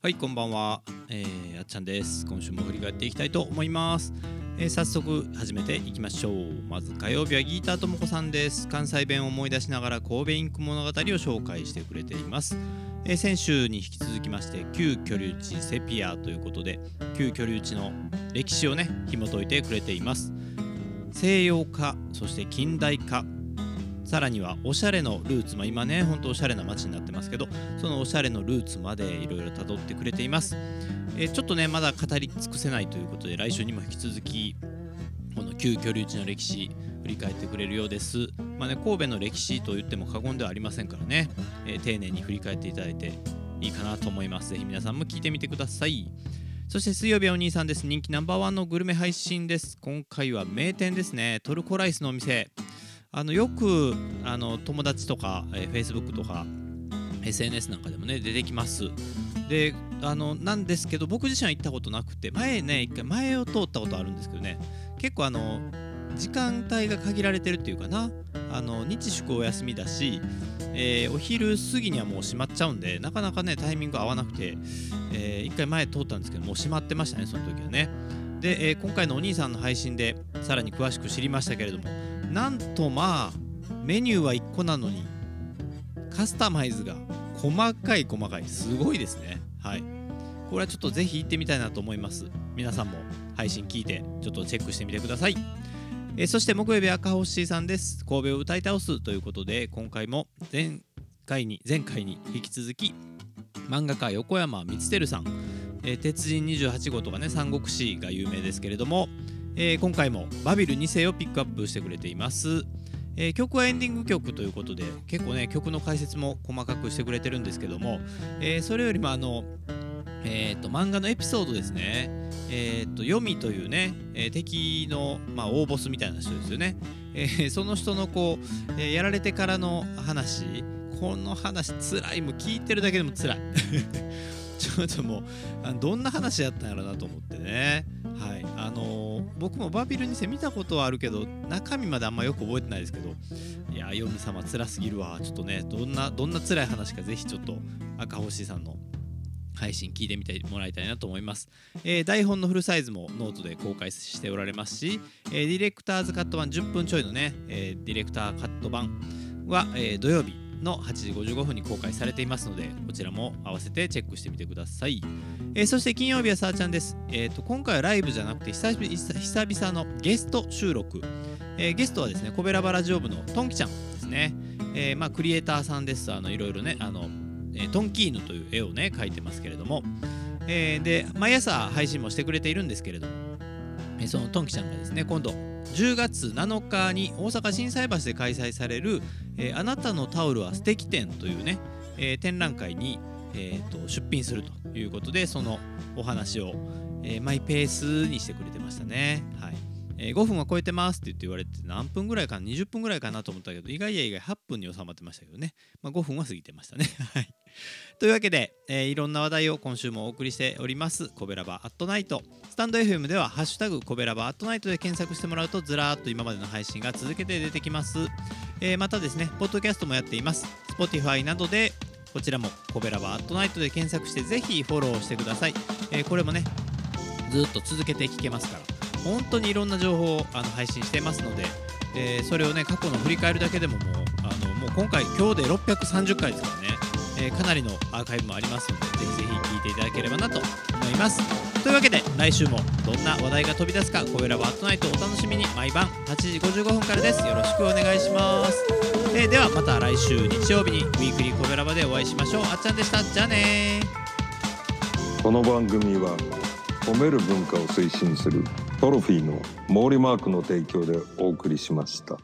はいこんばんは、えー、あっちゃんです。今週も振り返っていきたいと思います、えー早速始めていきましょう。まず火曜日はギーターともこさんです。関西弁を思い出しながら神戸インク物語を紹介してくれています、えー先週に引き続きまして旧居留地セピアということで旧居留地の歴史をね紐解いてくれています。西洋化そして近代化さらにはおしゃれのルーツ、まあ、今ねほんとおしゃれな街になってますけどそのおしゃれのルーツまでいろいろ辿ってくれています、えーちょっとねまだ語り尽くせないということで来週にも引き続きこの旧居留地の歴史振り返ってくれるようです。まあね神戸の歴史と言っても過言ではありませんからね、えー丁寧に振り返っていただいていいかなと思います。ぜひ皆さんも聞いてみてください。そして水曜日お兄さんです。人気ナンバーワンのグルメ配信です。今回は名店ですね。トルコライスのお店。あのよくあの友達とか、えー Facebook とか SNS なんかでもね出てきます。であのなんですけど僕自身は行ったことなくて前ね一回前を通ったことあるんですけどね結構あの時間帯が限られてるっていうかなあの日祝お休みだし、えーお昼過ぎにはもう閉まっちゃうんでなかなかねタイミング合わなくて、えー一回前通ったんですけどもう閉まってましたねその時はね。で、えー今回のお兄さんの配信でさらに詳しく知りましたけれどもなんとまあメニューは1個なのにカスタマイズが細かい細かい。すごいですね。はい。これはちょっとぜひ行ってみたいなと思います。皆さんも配信聞いてちょっとチェックしてみてください。えそして木曜日赤星さんです。神戸を歌い倒すということで今回も前回に前回に引き続き漫画家横山光輝さん、え鉄人28号とかね三国志が有名ですけれども、えー今回もバビル2世をピックアップしてくれています。えー曲はエンディング曲ということで結構ね曲の解説も細かくしてくれてるんですけども、えーそれよりもあの、えー、と漫画のエピソードですね、えー、と読みというね、えー敵の、まあ、大ボスみたいな人ですよね、えーその人のこう、えーやられてからの話。この話つらい。もう聞いてるだけでもつらい。ちょっともうあのどんな話やったんやろなと思ってね。はい。あのー僕もバビル2世見たことはあるけど中身まであんまよく覚えてないですけどいやヨミ様辛すぎるわ。ちょっとねどんなどんな辛い話かぜひちょっと赤星さんの配信聞いてみてもらいたいなと思います、えー台本のフルサイズもノートで公開しておられますし、えーディレクターズカット版10分ちょいのね、えーディレクターカット版は、えー土曜日。の8時55分に公開されていますのでこちらも合わせてチェックしてみてください、えーそして金曜日はさーちゃんです、えーと今回はライブじゃなくて久々久々のゲスト収録、えーゲストはですねコベラバラジオ部のトンキちゃんですね、えーまあ、クリエイターさんです。あのいろいろねあの、えートンキーヌという絵をね描いてますけれども、えーで毎朝配信もしてくれているんですけれども、えーそのトンキちゃんがですね今度10月7日に大阪心斎橋で開催される、えーあなたのタオルは素敵展というね、えー展覧会に、えーと出品するということでそのお話を、えーマイペースにしてくれてましたね。はいえー5分は超えてますって言って言われて何分ぐらいかな20分ぐらいかなと思ったけど意外や意外8分に収まってましたけどね、まあ、5分は過ぎてましたね。はいというわけで、えーいろんな話題を今週もお送りしております。コベラバアットナイト。スタンド FM では「ハッシュタグコベラバアットナイト」で検索してもらうとずらーっと今までの配信が続けて出てきます、えーまたですねポッドキャストもやっています。Spotify などでこちらもコベラバアットナイトで検索してぜひフォローしてください、えーこれもねずっと続けて聞けますから。本当にいろんな情報をあの配信してますので、えーそれをね過去の振り返るだけでももうあのもう今回今日で630回ですから、えーかなりのアーカイブもありますのでぜひぜひ聞いていただければなと思います。というわけで来週もどんな話題が飛び出すかコベラバアットナイトお楽しみに毎晩8時55分からです。よろしくお願いします、えーではまた来週日曜日にウィークリーコベラバでお会いしましょう。あっちゃんでした。じゃあねー。この番組は褒める文化を推進するトロフィーの毛利マークの提供でお送りしました。